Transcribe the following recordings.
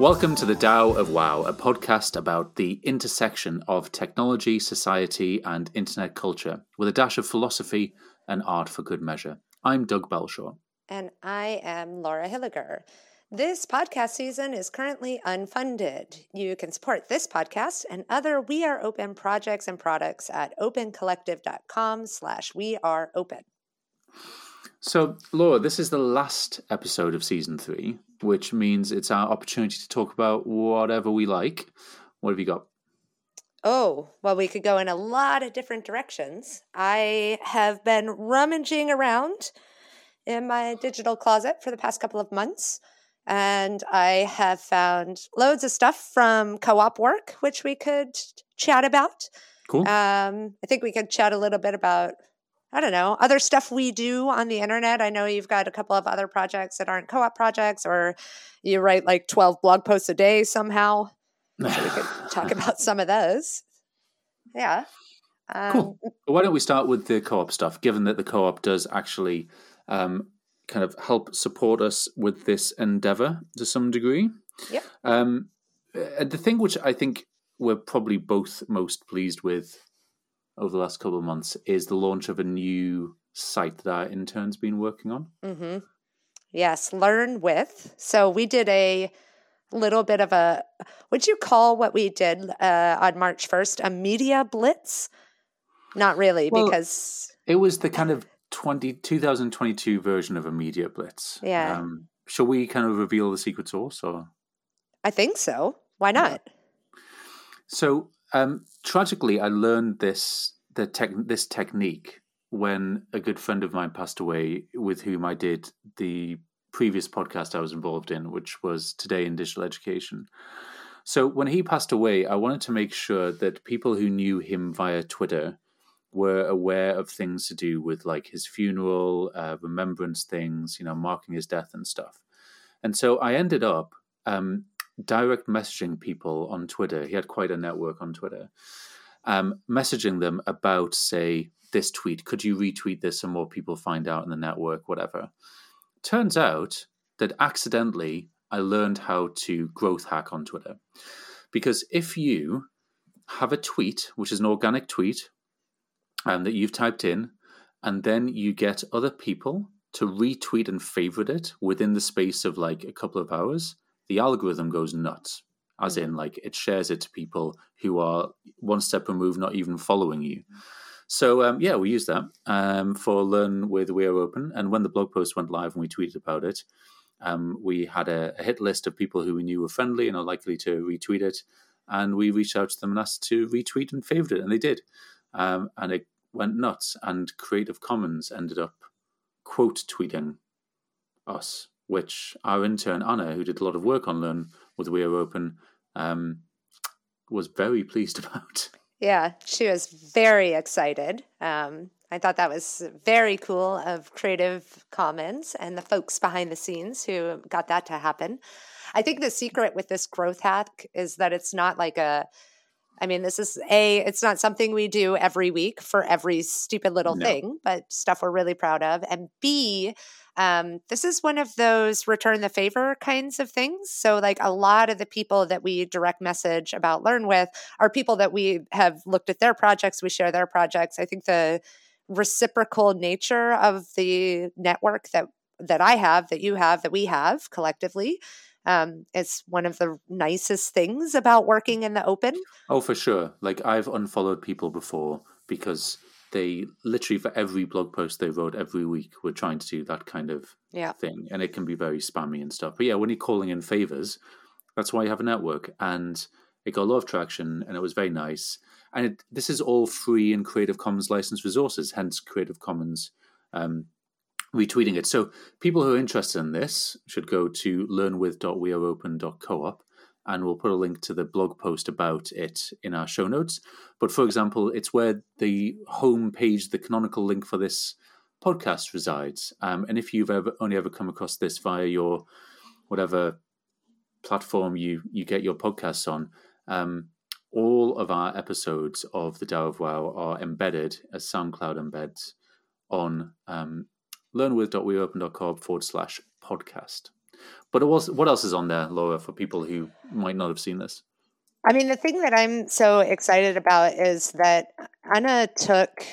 Welcome to the Tao of WAO, a podcast about the intersection of technology, society, and internet culture, with a dash of philosophy and art for good measure. I'm Doug Belshaw. And I am Laura Hilliger. This podcast season is currently unfunded. You can support this podcast and other We Are Open projects and products at opencollective.com slash we are open. So, Laura, this is the last episode of season three, which means it's our opportunity to talk about whatever we like. What have you got? Oh, well, we could go in a lot of different directions. I have been rummaging around in my digital closet for the past couple of months, and I have found loads of stuff from co op work, which we could chat about. Cool. Um, I think we could chat a little bit about I don't know, other stuff we do on the internet. I know you've got a couple of other projects that aren't co op projects, or you write like 12 blog posts a day somehow. So we could talk about some of those. Yeah. Um, cool. why don't we start with the co op stuff, given that the co op does actually um, kind of help support us with this endeavor to some degree? Yeah. Um, the thing which I think we're probably both most pleased with over the last couple of months is the launch of a new site that our intern's been working on. Mm-hmm. Yes, Learn With. So we did a little bit of a, would you call what we did uh, on March 1st a media blitz? Not really, well, because. It was the kind of 20, 2022 version of a media blitz. Yeah. Um, shall we kind of reveal the secret sauce or? I think so. Why not? Yeah. So um, tragically, I learned this the tech, this technique when a good friend of mine passed away, with whom I did the previous podcast I was involved in, which was Today in Digital Education. So when he passed away, I wanted to make sure that people who knew him via Twitter were aware of things to do with like his funeral, uh, remembrance things, you know, marking his death and stuff. And so I ended up um, direct messaging people on Twitter. He had quite a network on Twitter, um, messaging them about, say, this tweet. Could you retweet this so more people find out in the network, whatever? Turns out that accidentally I learned how to growth hack on Twitter. Because if you have a tweet, which is an organic tweet um, that you've typed in, and then you get other people to retweet and favorite it within the space of like a couple of hours, the algorithm goes nuts, as mm. in like it shares it to people who are one step removed, not even following you. So um, yeah, we use that um, for Learn with We Are Open, and when the blog post went live and we tweeted about it, um, we had a, a, hit list of people who we knew were friendly and are likely to retweet it, and we reached out to them and asked to retweet and favorite it, and they did, um, and it went nuts. And Creative Commons ended up quote tweeting us which our intern Anna, who did a lot of work on Learn with We Are Open, um, was very pleased about. Yeah, she was very excited. Um, I thought that was very cool of Creative Commons and the folks behind the scenes who got that to happen. I think the secret with this growth hack is that it's not like a I mean, this is a, it's not something we do every week for every stupid little no. thing, but stuff we're really proud of. And B, um, this is one of those return the favor kinds of things. So, like a lot of the people that we direct message about Learn with are people that we have looked at their projects, we share their projects. I think the reciprocal nature of the network that that I have, that you have, that we have collectively um, it's one of the nicest things about working in the open. Oh, for sure. Like I've unfollowed people before because they literally for every blog post they wrote every week were trying to do that kind of yeah. thing, and it can be very spammy and stuff. But yeah, when you're calling in favors, that's why you have a network, and it got a lot of traction, and it was very nice. And it, this is all free and Creative Commons licensed resources, hence Creative Commons um, retweeting it. So people who are interested in this should go to learnwith.weareopen.coop and we'll put a link to the blog post about it in our show notes. But for example, it's where the home page, the canonical link for this podcast resides. Um, and if you've ever only ever come across this via your whatever platform you you get your podcasts on, um, all of our episodes of the Tao of WAO are embedded as SoundCloud embeds on um, learnwith.weareopen.com forward slash podcast. But was, what else is on there, Laura, for people who might not have seen this? I mean, the thing that I'm so excited about is that Anna took,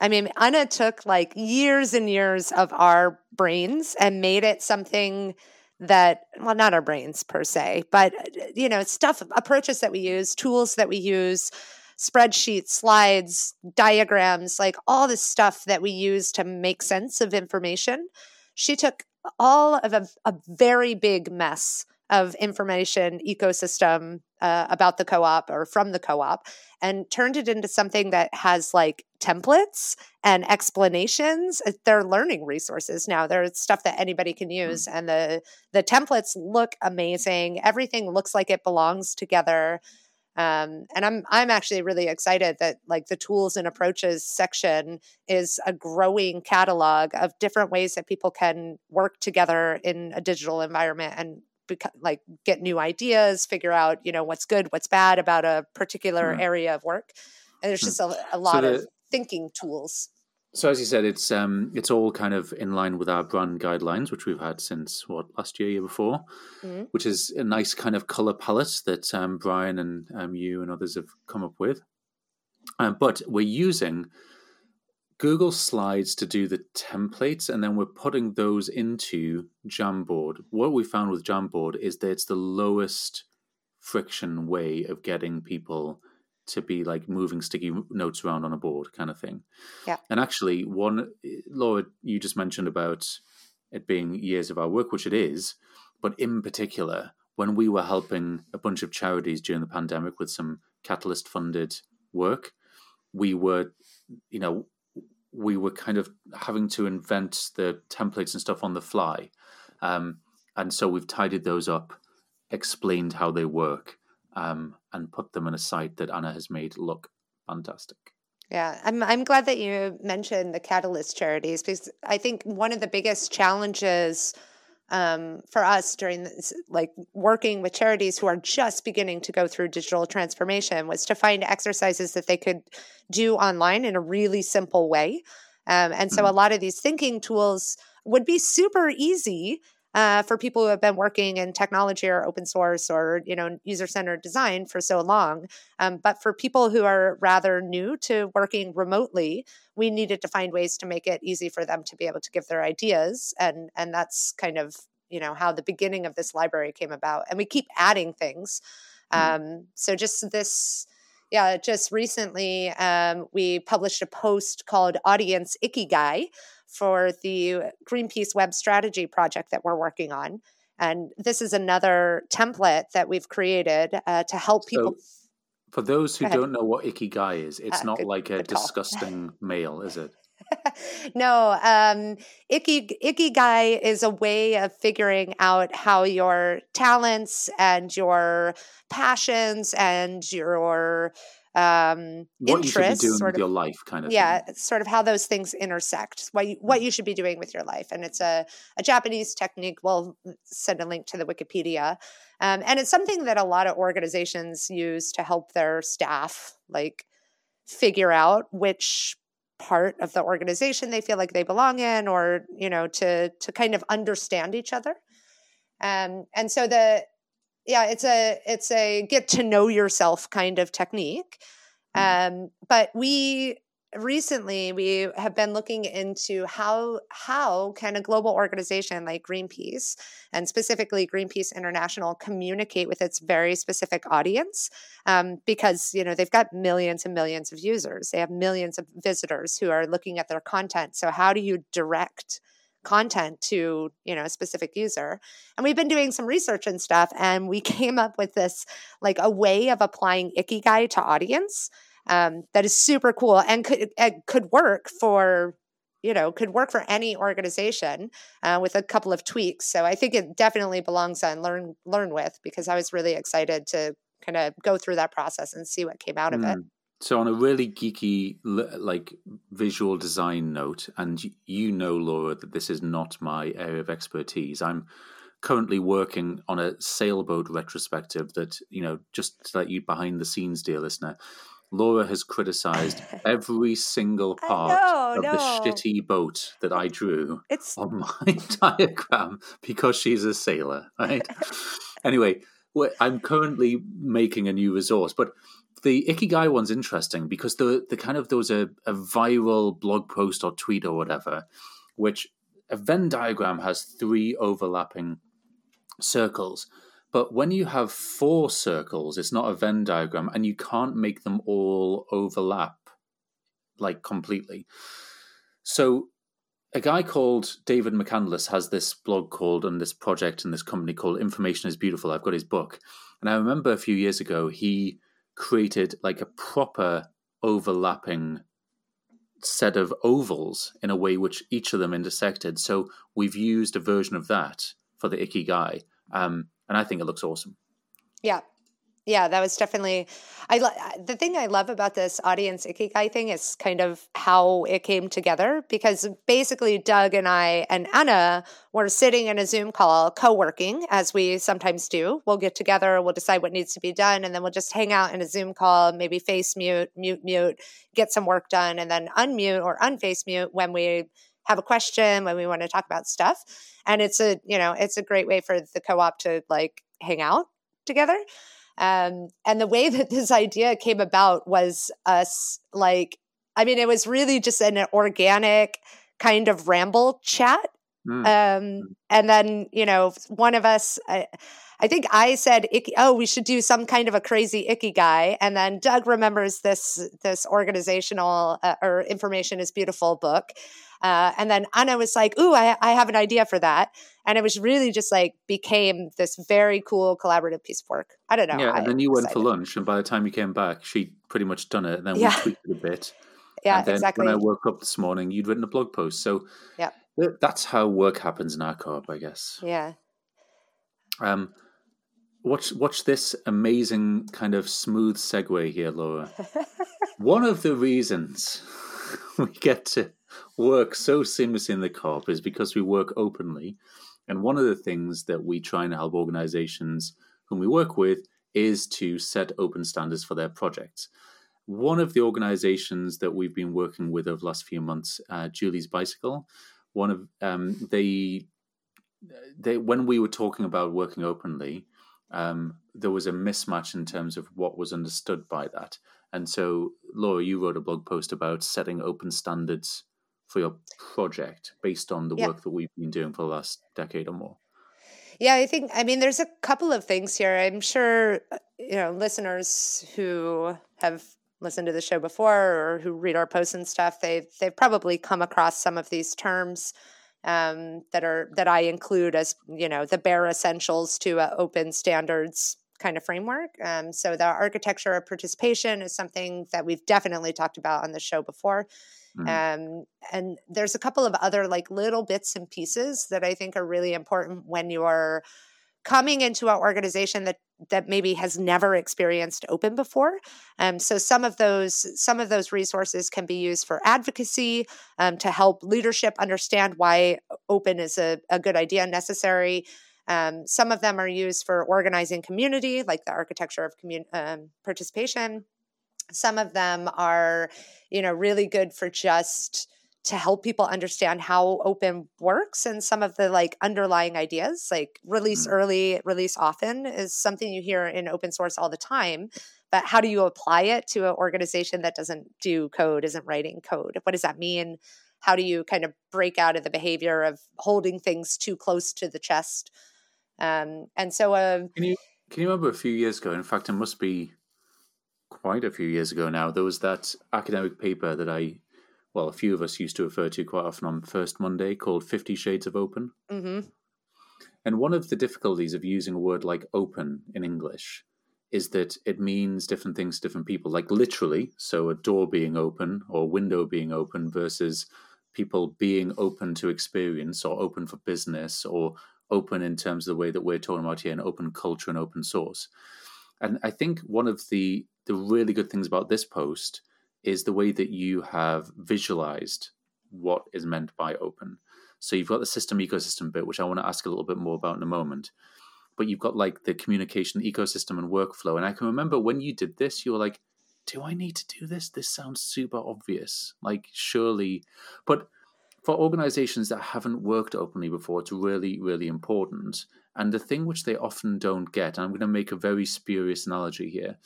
I mean, Anna took like years and years of our brains and made it something that, well, not our brains per se, but, you know, stuff, approaches that we use, tools that we use, spreadsheets, slides, diagrams, like all this stuff that we use to make sense of information. She took all of a, a very big mess of information ecosystem uh, about the co-op or from the co-op and turned it into something that has like templates and explanations. Uh, they're learning resources now. They're stuff that anybody can hmm. use and the the templates look amazing. Everything looks like it belongs together um, and I'm I'm actually really excited that like the tools and approaches section is a growing catalog of different ways that people can work together in a digital environment and beca- like get new ideas, figure out you know what's good, what's bad about a particular mm. area of work. And there's hmm. just a, a lot so the, of thinking tools. So as you said, it's um, it's all kind of in line with our brand guidelines, which we've had since what last year, year before, mm-hmm. which is a nice kind of color palette that um, Bryan and um, you and others have come up with. Um, but we're using Google Slides to do the templates, and then we're putting those into Jamboard. What we found with Jamboard is that it's the lowest friction way of getting people to be like moving sticky notes around on a board kind of thing. Yeah. And actually, one, Laura, you just mentioned about it being years of our work, which it is, but in particular, when we were helping a bunch of charities during the pandemic with some Catalyst funded work, we were, you know, we were kind of having to invent the templates and stuff on the fly. Um, and so we've tidied those up, explained how they work, um, and put them on a site that Anna has made look fantastic. Yeah, I'm I'm glad that you mentioned the Catalyst charities because I think one of the biggest challenges um, for us during this, like working with charities who are just beginning to go through digital transformation was to find exercises that they could do online in a really simple way. Um, and so mm-hmm. a lot of these thinking tools would be super easy uh, for people who have been working in technology or open source or you know user-centered design for so long. Um, but for people who are rather new to working remotely we needed to find ways to make it easy for them to be able to give their ideas. And and that's kind of you know how the beginning of this library came about. And we keep adding things. Mm. um, so just this yeah just recently um, we published a post called audience ikigai for the Greenpeace Web Strategy project that we're working on. And this is another template that we've created uh, to help people. So for those who don't know what ikigai is, it's uh, not good, like a disgusting male, is it? no, um, Iki, Ikigai is a way of figuring out how your talents and your passions and your um, what interests, you should be doing sort of, your life, kind of. Yeah, thing. sort of how those things intersect. What you, what you should be doing with your life, and it's a a Japanese technique. We'll send a link to the Wikipedia, um, and it's something that a lot of organizations use to help their staff, like figure out which part of the organization they feel like they belong in, or you know, to to kind of understand each other. Um, and so the yeah it's a it's a get to know yourself kind of technique mm. um, but we recently we have been looking into how how can a global organization like greenpeace and specifically greenpeace international communicate with its very specific audience um, because you know they've got millions and millions of users they have millions of visitors who are looking at their content so how do you direct content to you know a specific user and we've been doing some research and stuff and we came up with this like a way of applying ikigai to audience um, that is super cool and could could work for you know could work for any organization uh, with a couple of tweaks so i think it definitely belongs on learn learn with because i was really excited to kind of go through that process and see what came out mm. of it mm. So, on a really geeky, like visual design note, and you know, Laura, that this is not my area of expertise. I'm currently working on a sailboat retrospective that, you know, just to let you behind the scenes, dear listener, Laura has criticized every single part know, of no. the shitty boat that I drew It's on my diagram because she's a sailor, right? anyway, I'm currently making a new resource, but the Ikigai one's interesting because the the kind of there was a, a viral blog post or tweet or whatever, which a Venn diagram has three overlapping circles. But when you have four circles, it's not a Venn diagram, and you can't make them all overlap like completely. So a guy called David McCandless has this blog called and this project and this company called Information is Beautiful. I've got his book. And I remember a few years ago he created like a proper overlapping set of ovals in a way which each of them intersected. So we've used a version of that for the Ikigai. Um, and I think it looks awesome. Yeah. Yeah, that was definitely I the thing I love about this audience ikigai thing is kind of how it came together because basically Doug and I and Anna were sitting in a Zoom call co-working as we sometimes do. We'll get together, we'll decide what needs to be done and then we'll just hang out in a Zoom call, maybe face mute, mute mute, get some work done and then unmute or unface mute when we have a question, when we want to talk about stuff. And it's a, you know, it's a great way for the co-op to like hang out together. Um, and the way that this idea came about was us like, I mean, it was really just an organic kind of ramble chat. Mm. Um, and then, you know, one of us, I, I think I said, icky, "Oh, we should do some kind of a crazy ikigai," And then Doug remembers this this organizational uh, or information is beautiful book, uh, and then Anna was like, "Ooh, I, I have an idea for that." And it was really just like became this very cool collaborative piece of work. I don't know. Yeah, and then you went for lunch, and by the time you came back, she'd pretty much done it. And then Yeah. we tweaked it a bit. Yeah, and then exactly. when I woke up this morning, you'd written a blog post. So Yeah. that's how work happens in our co-op, I guess. yeah. Um, watch watch this amazing kind of smooth segue here, Laura. One of the reasons we get to work so seamlessly in the co-op is because we work openly. And one of the things that we try and help organizations whom we work with is to set open standards for their projects. One of the organizations that we've been working with over the last few months, uh, Julie's Bicycle, one of um, they they when we were talking about working openly, um, there was a mismatch in terms of what was understood by that. And so, Laura, you wrote a blog post about setting open standards for your project based on the Yeah. work that we've been doing for the last decade or more. Yeah, I think I mean there's a couple of things here. I'm sure you know listeners who have listened to the show before or who read our posts and stuff. they've, they've probably come across some of these terms um, that are that I include as you know the bare essentials to a open standards kind of framework. Um, so the architecture of participation is something that we've definitely talked about on the show before. Mhm. Um, and there's a couple of other like little bits and pieces that I think are really important when you're coming into an organization that that maybe has never experienced open before. Um, so some of those some of those resources can be used for advocacy um, to help leadership understand why open is a, a good idea and necessary. Um, some of them are used for organizing community, like the architecture of commun- um, participation. Some of them are, you know, really good for just to help people understand how open works and some of the like underlying ideas like release Mm. early release often is something you hear in open source all the time but how do you apply it to an organization that doesn't do code isn't writing code what does that mean how do you kind of break out of the behavior of holding things too close to the chest um, and so uh, Can you can you remember a few years ago? In fact, it must be quite a few years ago now. There was that academic paper that I, well, a few of us used to refer to quite often on First Monday called Fifty Shades of Open. mhm. And one of the difficulties of using a word like open in English is that it means different things to different people, like literally. So a door being open or window being open versus people being open to experience or open for business or open in terms of the way that we're talking about here an open culture and open source. And I think one of the the really good things about this post is the way that you have visualized what is meant by open. So you've got the system ecosystem bit, which I want to ask a little bit more about in a moment. But you've got like the communication ecosystem and workflow. And I can remember when you did this, you were like, do I need to do this? This sounds super obvious. Like, surely. But for organizations that haven't worked openly before, it's really, really important. And the thing which they often don't get, and I'm going to make a very spurious analogy here,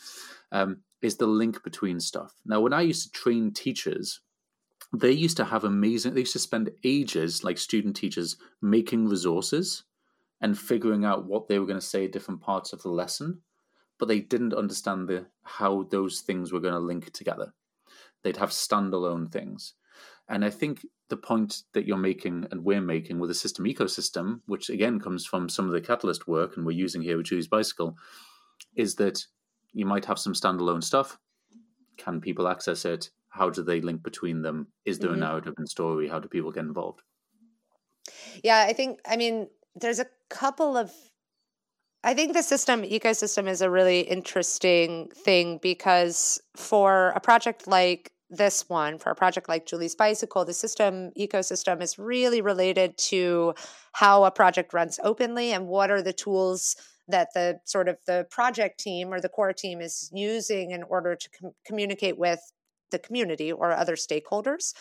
um, is the link between stuff. Now, when I used to train teachers, they used to have amazing, they used to spend ages, like student teachers, making resources and figuring out what they were going to say different parts of the lesson, but they didn't understand the how those things were going to link together. They'd have standalone things. And I think the point that you're making and we're making with a system ecosystem, which again comes from some of the catalyst work and we're using here with Julie's Bicycle, is that you might have some standalone stuff. Can people access it? How do they link between them? Is there mm-hmm. a narrative and story? How do people get involved? Yeah, I think, I mean, there's a couple of I think the system ecosystem is a really interesting thing because for a project like this one, for a project like Julie's Bicycle, the system ecosystem is really related to how a project runs openly and what are the tools that the sort of the project team or the core team is using in order to com- communicate with the community or other stakeholders.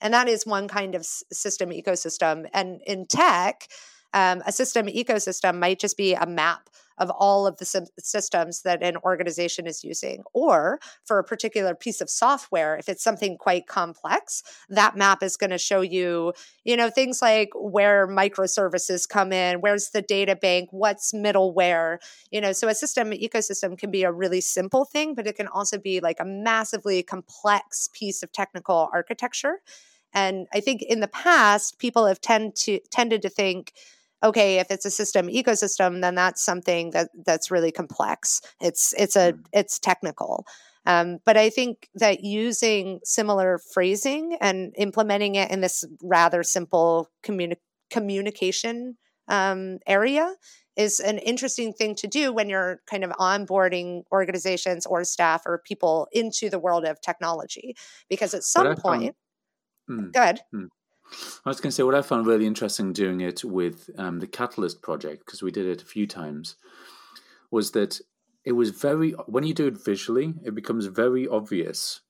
And that is one kind of system ecosystem. And in tech, um, a system ecosystem might just be a map of all of the systems that an organization is using. Or for a particular piece of software, if it's something quite complex, that map is going to show you, you know, things like where microservices come in, where's the data bank, what's middleware, you know. So a system ecosystem can be a really simple thing, but it can also be like a massively complex piece of technical architecture. And I think in the past, people have tend to tended to think, okay if it's a system ecosystem then that's something that that's really complex. It's it's a mm. it's technical. Um, but i think that using similar phrasing and implementing it in this rather simple communi- communication um, area is an interesting thing to do when you're kind of onboarding organizations or staff or people into the world of technology. Because at some point found, mm, go ahead. Mm. I was going to say what I found really interesting doing it with um, the Catalyst project because we did it a few times was that it was very when you do it visually, it becomes very obvious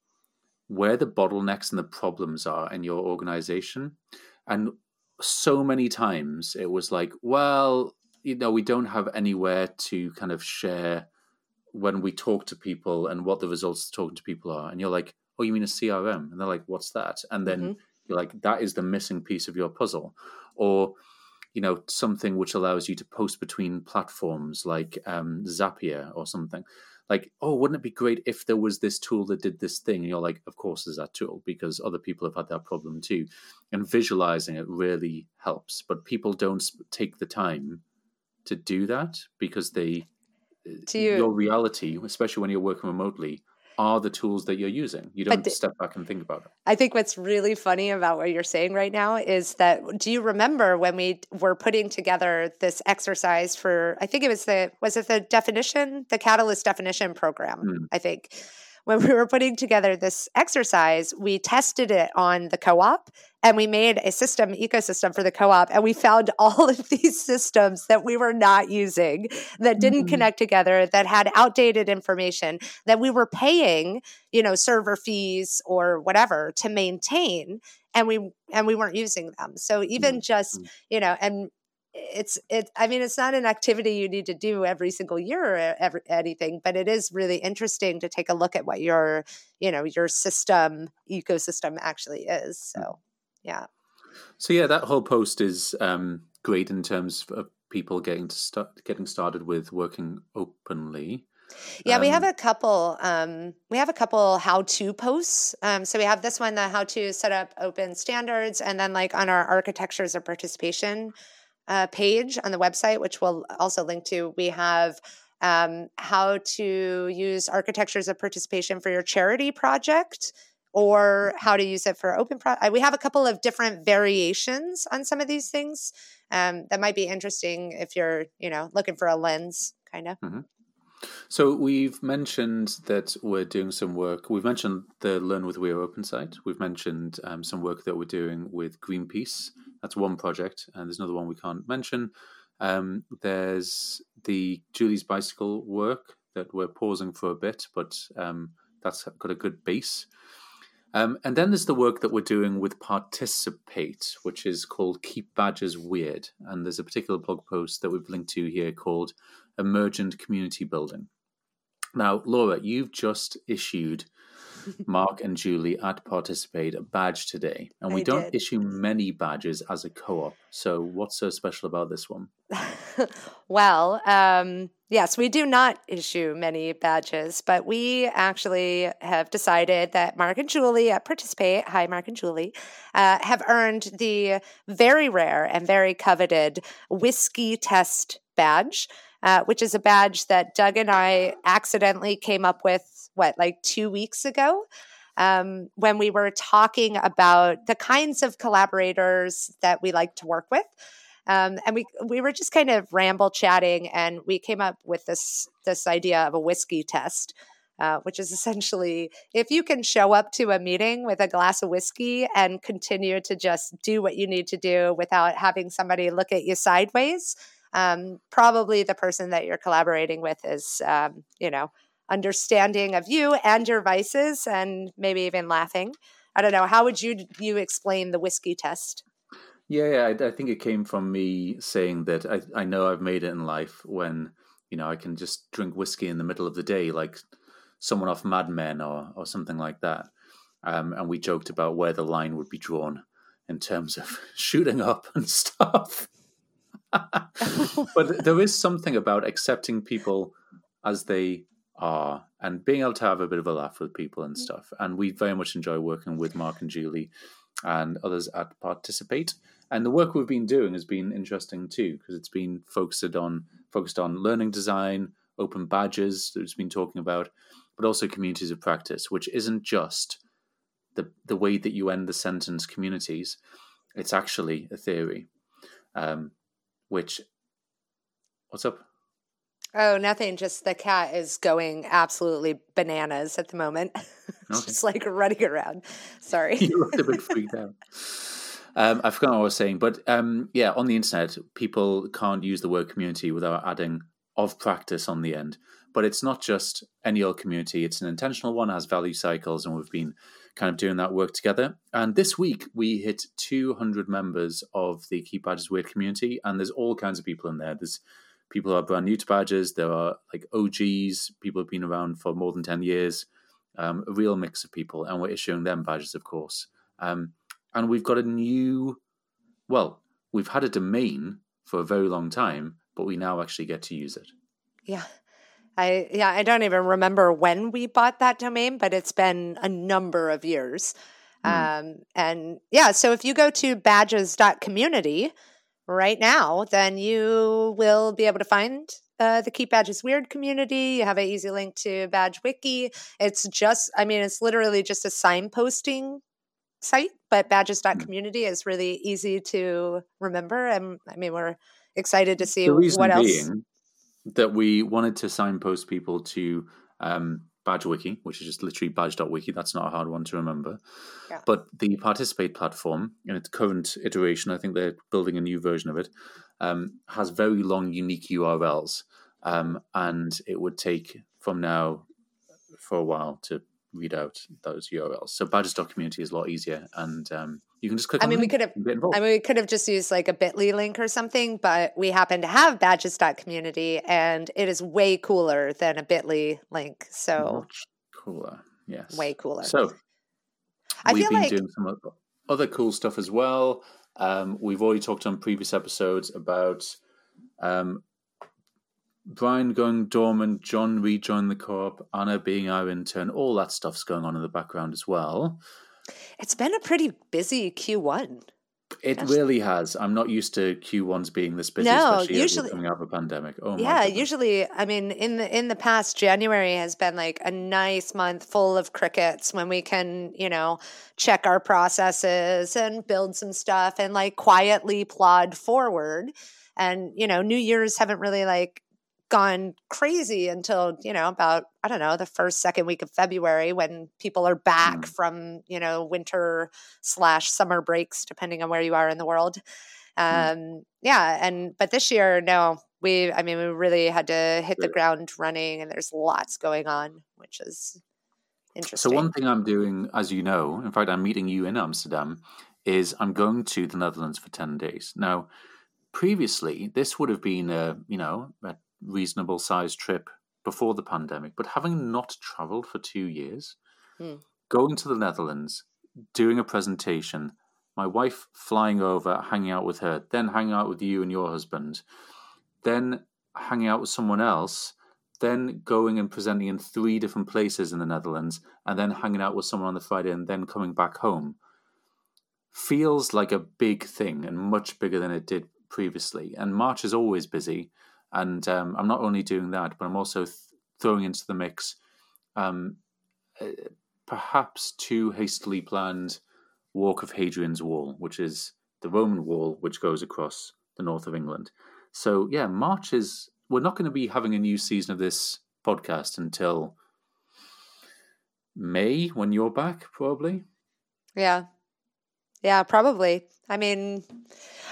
where the bottlenecks and the problems are in your organization, and so many times it was like, well, you know, we don't have anywhere to kind of share when we talk to people and what the results of talking to people are, and you're like, oh, you mean a CRM? And they're like, what's that? And then mm-hmm you're like that is the missing piece of your puzzle. Or you know something which allows you to post between platforms like um, zapier or something. Like oh wouldn't it be great if there was this tool that did this thing? And you're like of course there's that tool because other people have had that problem too. And visualizing it really helps but people don't take the time to do that because they you, your reality especially when you're working remotely are the tools that you're using. You don't th- step back and think about it. I think what's really funny about what you're saying right now is that do you remember when we were putting together this exercise for I think it was the was it the definition, the catalyst definition program, mm. I think when we were putting together this exercise, we tested it on the co op and we made a system ecosystem for the co op. And we found all of these systems that we were not using, that didn't mm-hmm. connect together, that had outdated information, that we were paying, you know, server fees or whatever to maintain. And we and we weren't using them. So even mm-hmm. just, you know, and it's it i mean it's not an activity you need to do every single year or every, anything but it is really interesting to take a look at what your you know your system ecosystem actually is mm. so yeah so yeah that whole post is um, great in terms of people getting to start getting started with working openly yeah, um, we have um, a couple. Um, we have a couple how-to posts. Um, so we have this one, the how to set up open standards, and then like on our architectures of participation uh, page on the website, which we'll also link to, we have um, how to use architectures of participation for your charity project or how to use it for open pro- we have a couple of different variations on some of these things um, that might be interesting if you're you know looking for a lens kind of mm-hmm. So we've mentioned that we're doing some work. We've mentioned the Learn with We Are Open site. We've mentioned um, some work that we're doing with Greenpeace. That's one project, and there's another one we can't mention. Um, there's the Julie's Bicycle work that we're pausing for a bit, but um, that's got a good base. Um, and then there's the work that we're doing with Participate, which is called Keep Badges Weird. And there's a particular blog post that we've linked to here called Emergent Community Building. Now, Laura, you've just issued Mark and Julie at Participate a badge today. And we I don't did. issue many badges as a co op. So, what's so special about this one? well, um, yes, we do not issue many badges, but we actually have decided that Mark and Julie at Participate, hi, Mark and Julie, uh, have earned the very rare and very coveted whiskey test badge. Uh, which is a badge that Doug and I accidentally came up with, what, like two weeks ago? Um, when we were talking about the kinds of collaborators that we like to work with. Um, and we we were just kind of ramble chatting, and we came up with this this idea of a whiskey test, uh, which is essentially if you can show up to a meeting with a glass of whiskey and continue to just do what you need to do without having somebody look at you sideways, um, probably the person that you're collaborating with is, um, you know, understanding of you and your vices, and maybe even laughing. I don't know. How would you you explain the whiskey test? Yeah, yeah I, I, think it came from me saying that I, I know I've made it in life when you know I can just drink whiskey in the middle of the day, like someone off Mad Men or or something like that. Um, and we joked about where the line would be drawn in terms of shooting up and stuff. but there is something about accepting people as they are and being able to have a bit of a laugh with people and mm. stuff. And we very much enjoy working with Mark and Julie and others at Participate and the work we've been doing has been interesting too because it's been focused on focused on learning design, open badges that it's been talking about, but also communities of practice, which isn't just the the way that you end the sentence communities. It's actually a theory, um, which what's up? Oh, nothing. Just the cat is going absolutely bananas at the moment. Okay. just like running around. Sorry. you looked a bit freaked out. Um, I forgot what I was saying, but um, yeah, on the internet, people can't use the word community without adding of practice on the end. But it's not just any old community; it's an intentional one, has value cycles, and we've been kind of doing that work together. And this week we hit 200 members of the Keep Badges Weird community, and there's all kinds of people in there. There's people who are brand new to badges. There are like OGs, people who've been around for more than 10 years, um, a real mix of people, and we're issuing them badges, of course. Um, and we've got a new, well, we've had a domain for a very long time, but we now actually get to use it. Yeah. I yeah, I don't even remember when we bought that domain, but it's been a number of years. Mm. Um, and yeah, so if you go to badges.community right now, then you will be able to find uh, the Keep Badges Weird community. You have an easy link to Badge Wiki. It's just, I mean, it's literally just a signposting site, but badges.community mm. is really easy to remember. And I mean, we're excited to see what else. that we wanted to signpost people to um, Badge Wiki, which is just literally badge.wiki. That's not a hard one to remember. Yeah. But the Participate platform, in its current iteration, I think they're building a new version of it, um, has very long, unique URLs. Um, and it would take from now for a while to read out those URLs. So badges.community is a lot easier, and um, you can just click. I mean, we could have. I mean, we could have just used like a Bitly link or something, but we happen to have badges.community, and it is way cooler than a Bitly link. So much cooler, yes, way cooler. So I we've been like... doing some other cool stuff as well. Um, we've already talked on previous episodes about um, Bryan going dormant, John rejoining the co-op, Anna being our intern, all that stuff's going on in the background as well. It's been a pretty busy Q1. It Gosh. really has. I'm not used to Q1s being this busy, no, especially usually, coming out of a pandemic. Oh, yeah. Usually, I mean, in the in the past, January has been like a nice month full of crickets when we can, you know, check our processes and build some stuff and like quietly plod forward. And you know, New Year's haven't really like gone crazy until you know about i don't know the first second week of february when people are back mm. from you know winter slash summer breaks depending on where you are in the world mm. um yeah and but this year no we i mean we really had to hit the ground running and there's lots going on which is Interesting. So one thing I'm doing, as you know, in fact, I'm meeting you in Amsterdam, is I'm going to the Netherlands for ten days. Now, previously, this would have been a you know a reasonable sized trip before the pandemic, but having not travelled for two years, Hmm. going to the Netherlands, doing a presentation, my wife flying over, hanging out with her, then hanging out with you and your husband, then hanging out with someone else, then going and presenting in three different places in the Netherlands, and then hanging out with someone on the Friday and then coming back home feels like a big thing and much bigger than it did previously. And March is always busy. And um, I'm not only doing that, but I'm also th- throwing into the mix um, uh, perhaps too hastily planned Walk of Hadrian's Wall, which is the Roman wall which goes across the north of England. So, yeah, March is. We're not going to be having a new season of this podcast until May when you're back, probably. Yeah. Yeah, probably. I mean,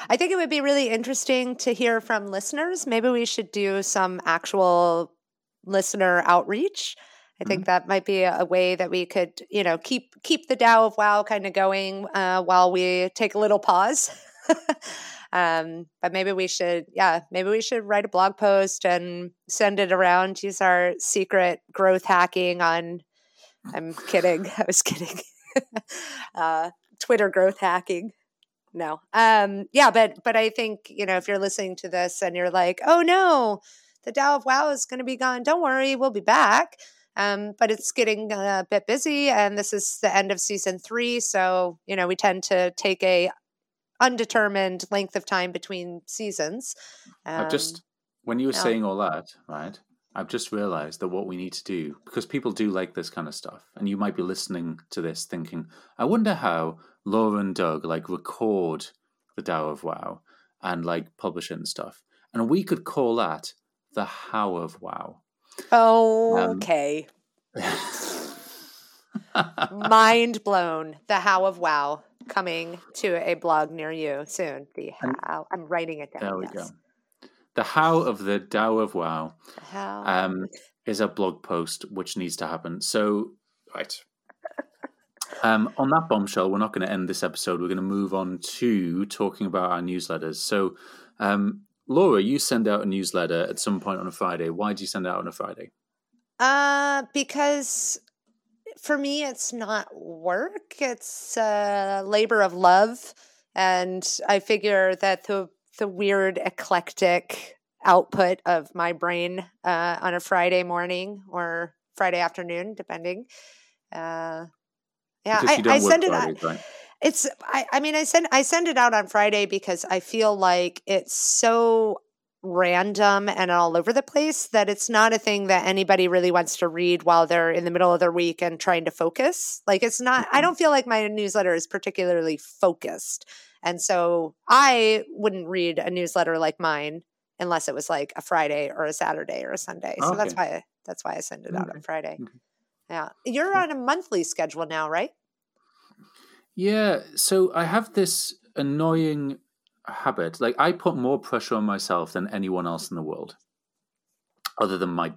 I think it would be really interesting to hear from listeners. Maybe we should do some actual listener outreach. I think that might be a way that we could, you know, keep keep the Tao of WAO kind of going uh, while we take a little pause. um, but maybe we should, yeah, maybe we should write a blog post and send it around. Use our secret growth hacking on. I'm kidding. I was kidding. uh, Twitter growth hacking. No. Um, yeah, but but I think, you know, if you're listening to this and you're like, oh no, the Tao of WAO is going to be gone. Don't worry, we'll be back. Um, but it's getting a bit busy, and this is the end of season three. So you know, we tend to take a undetermined length of time between seasons. Um, just when you were yeah. saying all that, right? I've just realized that what we need to do because people do like this kind of stuff, and you might be listening to this thinking, "I wonder how Laura and Doug like record the Tao of WAO and like publish it and stuff." And we could call that the How of Wow. oh, Um, okay. Mind blown. The How of Wow coming to a blog near you soon. The And- How. I'm writing it down. there we yes. go. The How of the Tao of WAO um, is a blog post which needs to happen. So, right. Um, on that bombshell, we're not going to end this episode. We're going to move on to talking about our newsletters. So, um, Laura, you send out a newsletter at some point on a Friday. Why do you send it out on a Friday? Uh, because for me, it's not work; it's a labor of love, and I figure that the the weird eclectic output of my brain uh, on a Friday morning or Friday afternoon, depending. Uh, yeah, I, I send it. out- Fridays, right? it's I, I mean I send I send it out on Friday because I feel like it's so random and all over the place that it's not a thing that anybody really wants to read while they're in the middle of their week and trying to focus. Like it's not I Mhm. don't feel like my newsletter is particularly focused. And so I wouldn't read a newsletter like mine unless it was like a Friday or a Saturday or a Sunday. So that's Okay. why that's why I send it out on Friday. Okay. Yeah. You're on a monthly schedule now, right? Yeah. So I have this annoying habit. Like, I put more pressure on myself than anyone else in the world, other than my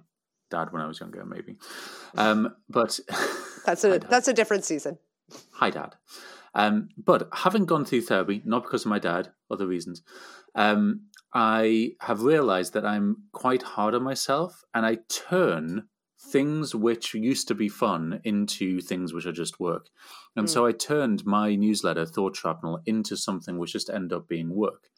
dad when I was younger, maybe. Um, but That's a that's a different season. Hi, Dad. Um, but having gone through therapy, not because of my dad, other reasons, um, I have realized that I'm quite hard on myself and I turn things which used to be fun into things which are just work. And so I turned my newsletter, Thought Shrapnel, into something which just ended up being work.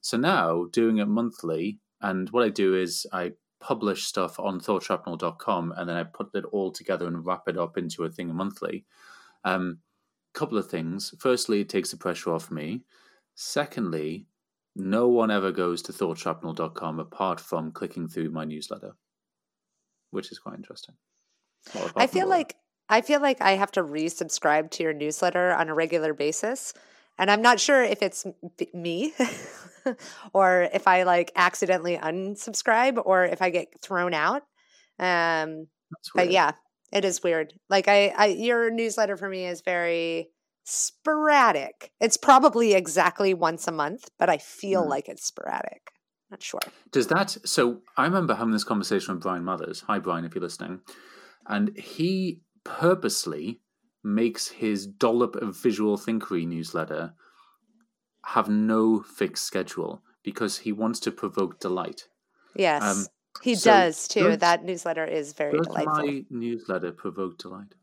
So now, doing it monthly, and what I do is I publish stuff on thoughtshrapnel.com and then I put it all together and wrap it up into a thing monthly. Um, couple of things. Firstly, it takes the pressure off me. Secondly, no one ever goes to thoughtshrapnel.com apart from clicking through my newsletter, which is quite interesting. Well, I feel like I feel like I have to resubscribe to your newsletter on a regular basis, and I'm not sure if it's me or if I like accidentally unsubscribe or if I get thrown out. Um, but yeah, it is weird. Like I, I, your newsletter for me is very sporadic. It's probably exactly once a month, but I feel Hmm. like it's sporadic. Not sure. Does that so? I remember having this conversation with Bryan Mathers. Hi, Brian, if you're listening. And he purposely makes his dollop of visual thinkery newsletter have no fixed schedule because he wants to provoke delight. Yes, um, he so does too. That newsletter is very does delightful. my newsletter provoke delight?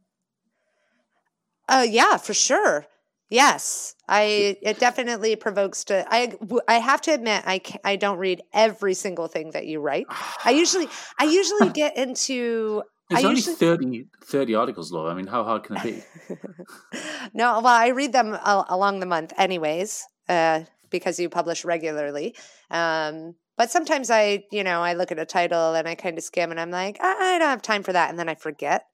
Oh uh, yeah, for sure. Yes, I it definitely provokes to. I I have to admit I I don't read every single thing that you write. I usually I usually get into There's I only usually, 30, 30 articles, Laura. I mean, how hard can it be? no, well, I read them along the month, anyways, uh, because you publish regularly. Um, but sometimes I, you know, I look at a title and I kind of skim and I'm like, I, I don't have time for that. And then I forget.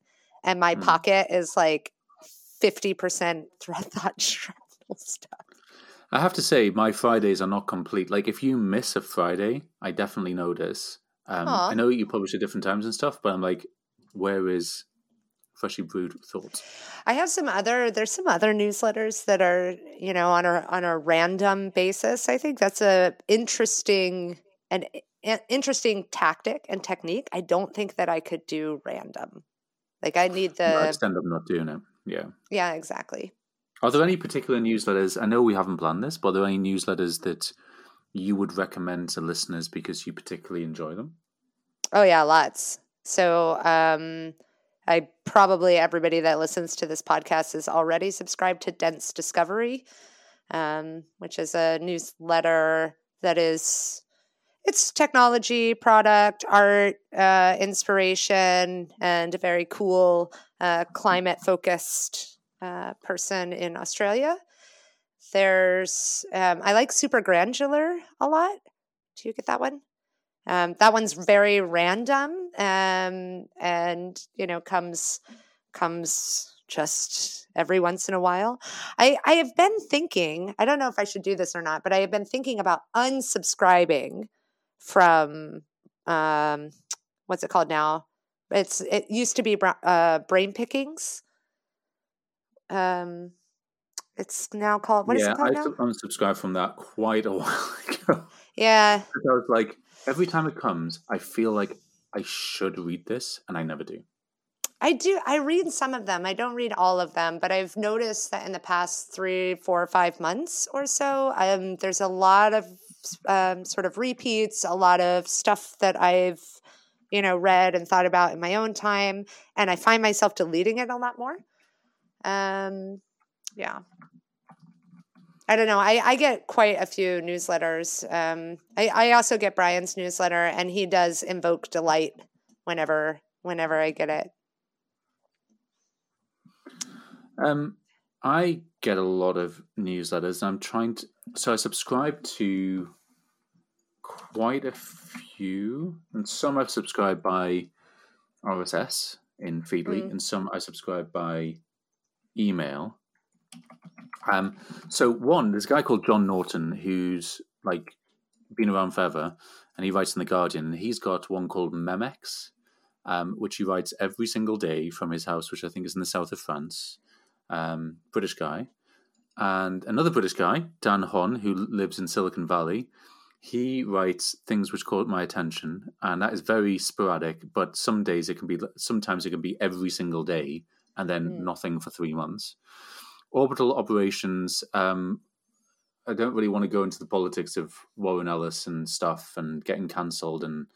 And my mm. pocket is like 50% thread thought shrapnel stuff. I have to say, my Fridays are not complete. Like, if you miss a Friday, I definitely notice. Um, I know you publish at different times and stuff, but I'm like, where is freshly brewed thoughts? I have some other. There's some other newsletters that are you know on a on a random basis. I think that's a interesting an interesting tactic and technique. I don't think that I could do random. Like I need the. I stand up not doing it. Yeah. Yeah. Exactly. Are there any particular newsletters? I know we haven't planned this, but are there any newsletters that you would recommend to listeners because you particularly enjoy them? Oh yeah, lots. So um, I probably everybody that listens to this podcast is already subscribed to Dense Discovery, um, which is a newsletter that is it's technology, product, art, uh, inspiration, and a very cool uh, climate focused uh, person in Australia. There's um, I like Super Granular a lot. Do you get that one? Um, that one's very random um, and you know comes comes just every once in a while. I, I have been thinking, I don't know if I should do this or not, but I have been thinking about unsubscribing from um, what's it called now? It's it used to be uh, brain pickings. Um, it's now called what yeah, is it called I now? unsubscribed from that quite a while ago. Yeah, I was like, every time it comes, I feel like I should read this, and I never do. I do. I read some of them. I don't read all of them, but I've noticed that in the past three, four, or five months or so, um, there's a lot of um, sort of repeats, a lot of stuff that I've, you know, read and thought about in my own time, and I find myself deleting it a lot more. Um, yeah. I don't know. I, I get quite a few newsletters. Um, I, I also get Brian's newsletter, and he does invoke delight whenever whenever I get it. Um, I get a lot of newsletters. I'm trying to, so I subscribe to quite a few, and some I've subscribed by RSS in Feedly, mm. and some I subscribe by email. Um, so one, there's a guy called John Naughton who's like been around forever, and he writes in the Guardian. And he's got one called Memex, um, which he writes every single day from his house, which I think is in the south of France. Um, British guy, and another British guy, Dan Hon, who lives in Silicon Valley. He writes things which caught my attention, and that is very sporadic. But some days it can be, sometimes it can be every single day, and then mm. nothing for three months orbital operations. Um, I don't really want to go into the politics of Warren Ellis and stuff and getting cancelled and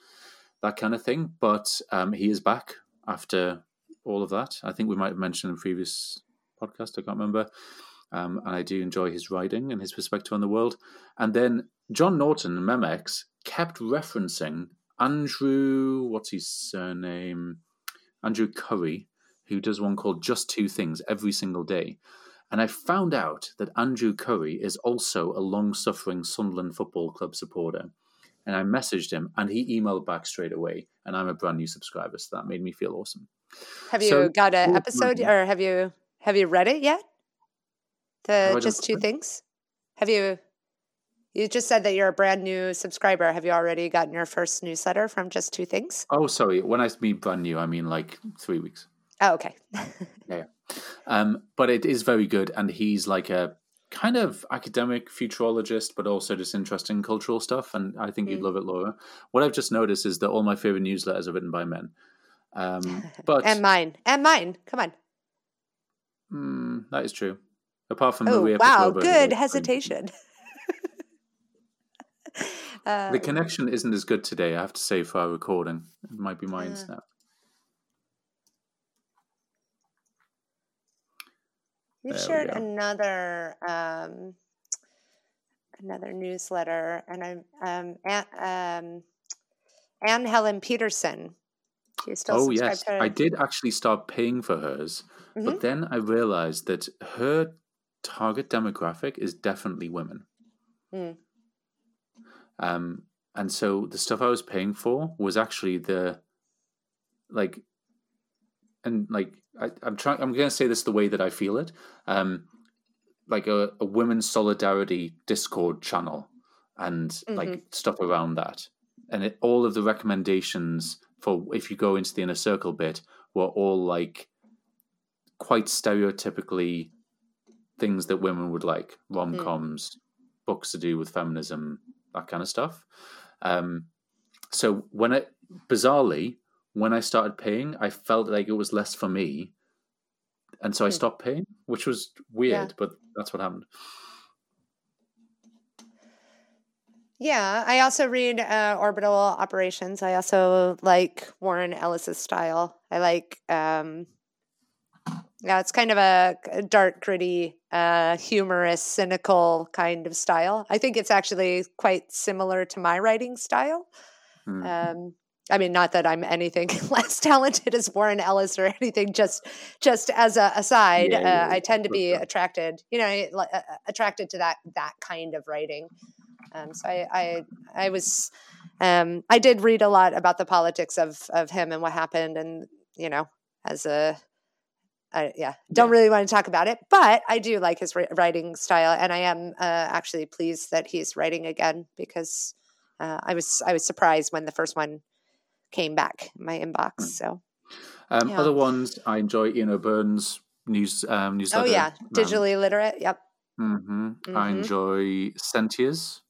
that kind of thing. But um, he is back after all of that. I think we might have mentioned in previous podcast. I can't remember. Um, and I do enjoy his writing and his perspective on the world. And then John Naughton, Memex, kept referencing Andrew, what's his surname? Andrew Curry, who does one called Just Two Things every single day. And I found out that Andrew Curry is also a long suffering Sunderland Football Club supporter. And I messaged him and he emailed back straight away. And I'm a brand new subscriber, so that made me feel awesome. Have you so, got an oh, episode or have you have you read it yet? The just two things? Have you you just said that you're a brand new subscriber. Have you already gotten your first newsletter from Just Two Things? Oh, sorry. When I mean brand new, I mean like three weeks. Oh, okay. yeah. Um, but it is very good, and he's like a kind of academic futurologist, but also just interesting cultural stuff. And I think mm. you'd love it, Laura. What I've just noticed is that all my favorite newsletters are written by men. Um, but and mine, and mine. Come on. Mm, that is true. Apart from Oh, Maria wow. Petrova, Good hesitation. uh, The connection isn't as good today, I have to say, for our recording. It might be my Uh. internet. you shared another um, another newsletter, and I'm um, Ann, um, Anne Helen Petersen. Still Oh yes? I did actually start paying for hers, Mhm. but then I realized that her target demographic is definitely women. Mm. Um, and so the stuff I was paying for was actually the like, and like I, I'm trying. I'm going to say this the way that I feel it. Um, like a, a women's solidarity Discord channel and like stuff around that, and it, all of the recommendations for if you go into the inner circle bit were all like quite stereotypically things that women would like rom coms, books to do with feminism, that kind of stuff. Um, so when I bizarrely when I started paying, I felt like it was less for me, and so I stopped paying, which was weird, but that's what happened. Yeah, I also read uh, Orbital Operations. I also like Warren Ellis's style. I like, um, yeah, it's kind of a dark, gritty, uh, humorous, cynical kind of style. I think it's actually quite similar to my writing style. Hmm. Um, I mean, not that I'm anything less talented as Warren Ellis or anything. Just, just as a aside, Yeah, yeah, uh, I tend to be attracted, you know, uh, attracted to that that kind of writing. Um, so I, I, I was, um, I did read a lot about the politics of of him and what happened, and you know, as a, I, yeah, don't really want to talk about it, but I do like his writing style, and I am uh, actually pleased that he's writing again because uh, I was I was surprised when the first one came back in my inbox. Hmm. So, Um, Yeah. Other ones I enjoy Ian O'Byrne's news um, oh newsletter. yeah, digitally literate. Yep. hmm I Mhm. enjoy Sentiers.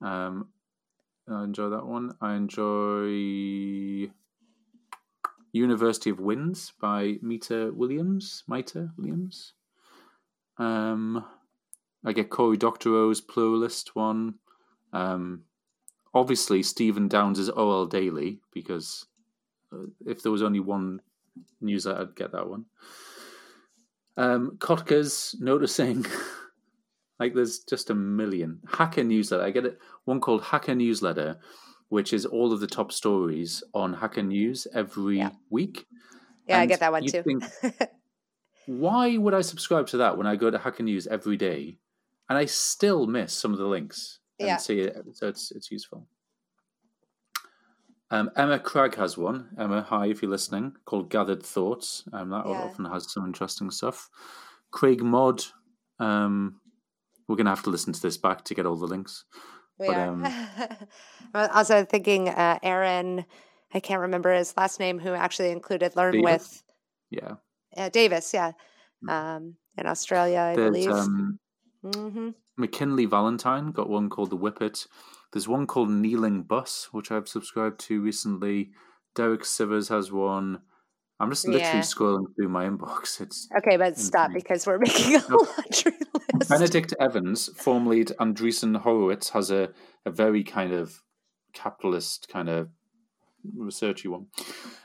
Um, I enjoy that one. I enjoy University of Winds by Mita Williams. Mita Williams. Um, I get Cory Doctorow's Pluralist one. Um, obviously, Stephen Downes' OL Daily because uh, if there was only one newsletter, I'd get that one. Um, Kottke's noticing like there's just a million hacker newsletter. I get it one called Hacker Newsletter, which is all of the top stories on Hacker News every Yeah. week. Yeah, I get that one too. think, Why would I subscribe to that when I go to Hacker News every day, and I still miss some of the links and Yeah. see it? So it's it's useful. Um, Emma Craig has one. Emma, hi if you're listening, called Gathered Thoughts. Um, that Yeah. often has some interesting stuff. Craig Mod. Um, we're gonna have to listen to this back to get all the links. We But, are. um, I'm also thinking uh, Aaron, I can't remember his last name, who actually included Learn Davis? with Yeah, uh, Davis, yeah, um, in Australia, I there's believe. um, hmm McKinley Valentine got one called The Whippet. There's one called Kneeling Bus, which I've subscribed to recently. Derek Sivers has one. I'm just literally Yeah. scrolling through my inbox. It's Okay, but stop because we're making a Nope. laundry list. Benedict Evans, formerly Andreessen Horowitz, has a, a very kind of capitalist kind of researchy one.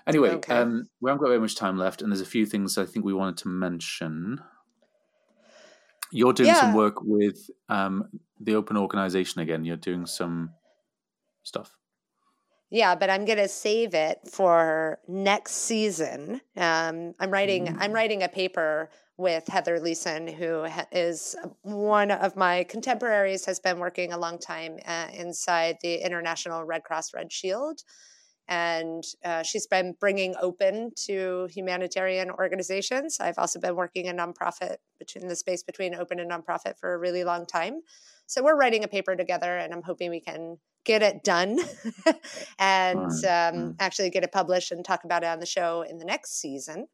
Anyway, Okay. um, we haven't got very much time left, and there's a few things I think we wanted to mention. You're doing some work with um, the Open Organization again. You're doing some stuff. Yeah, but I'm gonna save it for next season. Um, I'm writing. Mm. I'm writing a paper with Heather Leson, who ha- is one of my contemporaries. Has been working a long time uh, inside the International Red Cross Red Shield, and uh, she's been bringing open to humanitarian organizations. I've also been working in nonprofit between the space between open and nonprofit for a really long time. So we're writing a paper together, and I'm hoping we can get it done and um, actually get it published and talk about it on the show in the next season.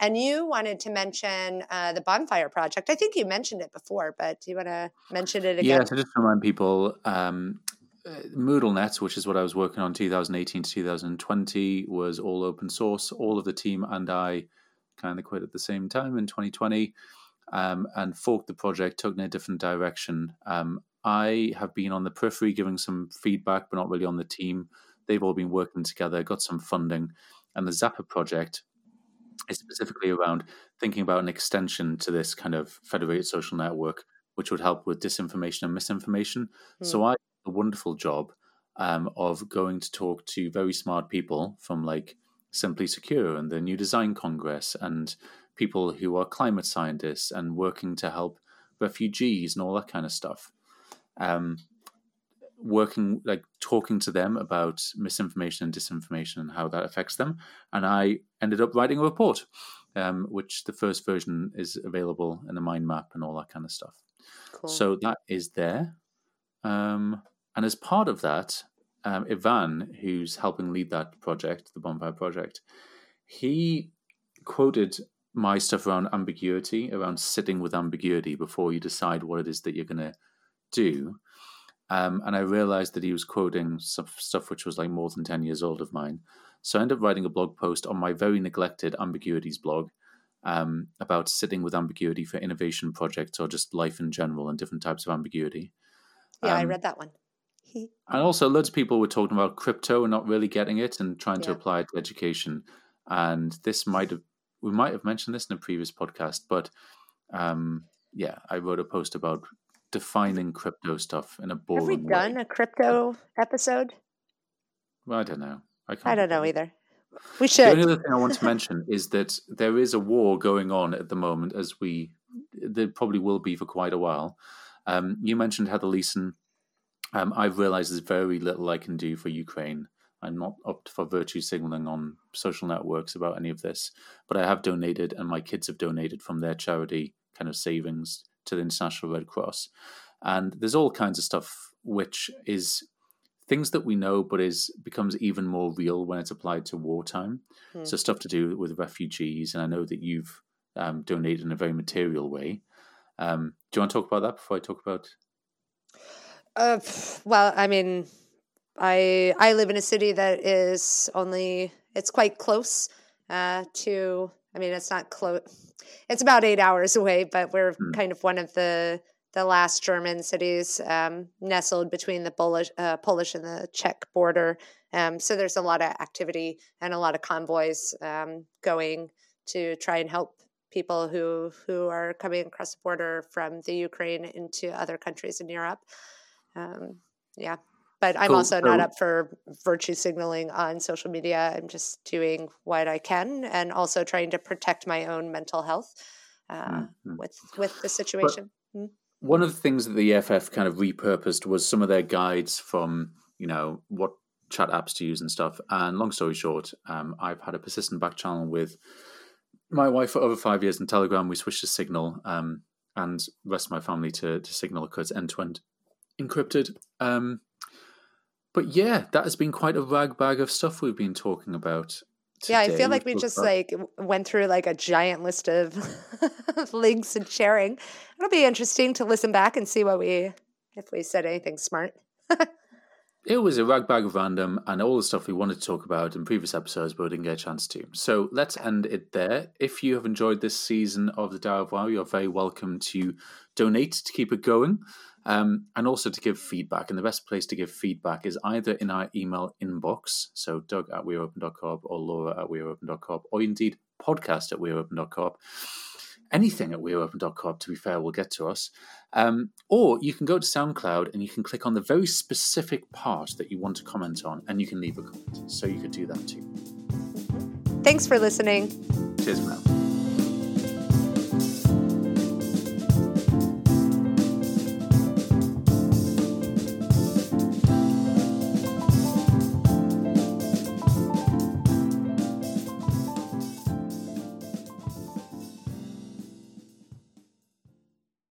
And you wanted to mention uh, the Bonfire Project. I think you mentioned it before, but do you want to mention it again? Yeah, to just remind people, um, uh, MoodleNet, which is what I was working on 2018 to 2020, was all open source. All of the team and I kind of quit at the same time in 2020 um, and forked the project, took in a different direction. Um, I have been on the periphery giving some feedback, but not really on the team. They've all been working together, got some funding. And the Zappa project is specifically around thinking about an extension to this kind of federated social network, which would help with disinformation and misinformation. Mm. So I a wonderful job um, of going to talk to very smart people from like Simply Secure and the New Design Congress and people who are climate scientists and working to help refugees and all that kind of stuff. Um, working like talking to them about misinformation and disinformation and how that affects them and i ended up writing a report um, which the first version is available in the mind map and all that kind of stuff cool. so that is there um, and as part of that um, ivan who's helping lead that project the bonfire project he quoted my stuff around ambiguity around sitting with ambiguity before you decide what it is that you're going to do um, and I realized that he was quoting some stuff which was like more than 10 years old of mine. So I ended up writing a blog post on my very neglected ambiguities blog um, about sitting with ambiguity for innovation projects or just life in general and different types of ambiguity. Yeah, um, I read that one. and also, loads of people were talking about crypto and not really getting it and trying yeah. to apply it to education. And this might have, we might have mentioned this in a previous podcast, but um, yeah, I wrote a post about defining crypto stuff in a boring Have we done way. a crypto episode? Well, I don't know. I, I don't know either. We should. The only other thing I want to mention is that there is a war going on at the moment, as we there probably will be for quite a while. Um, you mentioned Heather Leson. Um, I've realized there's very little I can do for Ukraine. I'm not up for virtue signaling on social networks about any of this, but I have donated, and my kids have donated from their charity kind of savings to the International Red Cross. And there's all kinds of stuff which is things that we know, but is becomes even more real when it's applied to wartime. Hmm. So stuff to do with refugees, and I know that you've um, donated in a very material way. Um, do you want to talk about that before I talk about? Uh, well, I mean, I I live in a city that is only it's quite close uh, to. I mean, it's not close it's about eight hours away, but we're mm. kind of one of the the last German cities um, nestled between the Polish, uh, Polish and the Czech border. Um, so there's a lot of activity and a lot of convoys um, going to try and help people who who are coming across the border from the Ukraine into other countries in Europe. Um, yeah, but I'm cool. also not up for virtue signaling on social media. I'm just doing what I can and also trying to protect my own mental health uh, mm-hmm. with with the situation. Mm-hmm. One of the things that the EFF kind of repurposed was some of their guides from you know what chat apps to use and stuff. And long story short, um, I've had a persistent back channel with my wife for over five years in Telegram. We switched to Signal um, and rest of my family to, to Signal because end to end encrypted. Um, but yeah, that has been quite a rag bag of stuff we've been talking about. Today. Yeah, I feel like we just like went through like a giant list of links and sharing. It'll be interesting to listen back and see what we if we said anything smart. it was a rag bag of random and all the stuff we wanted to talk about in previous episodes, but we didn't get a chance to. So let's end it there. If you have enjoyed this season of the Tao of WAO, you're very welcome to donate to keep it going um, and also to give feedback. And the best place to give feedback is either in our email inbox, so doug at weareopen.com or laura at weareopen.com, or indeed podcast at weareopen.com. Anything at weareopen.com, to be fair, will get to us. Um, or you can go to SoundCloud and you can click on the very specific part that you want to comment on and you can leave a comment. So you could do that too. Thanks for listening. Cheers for now.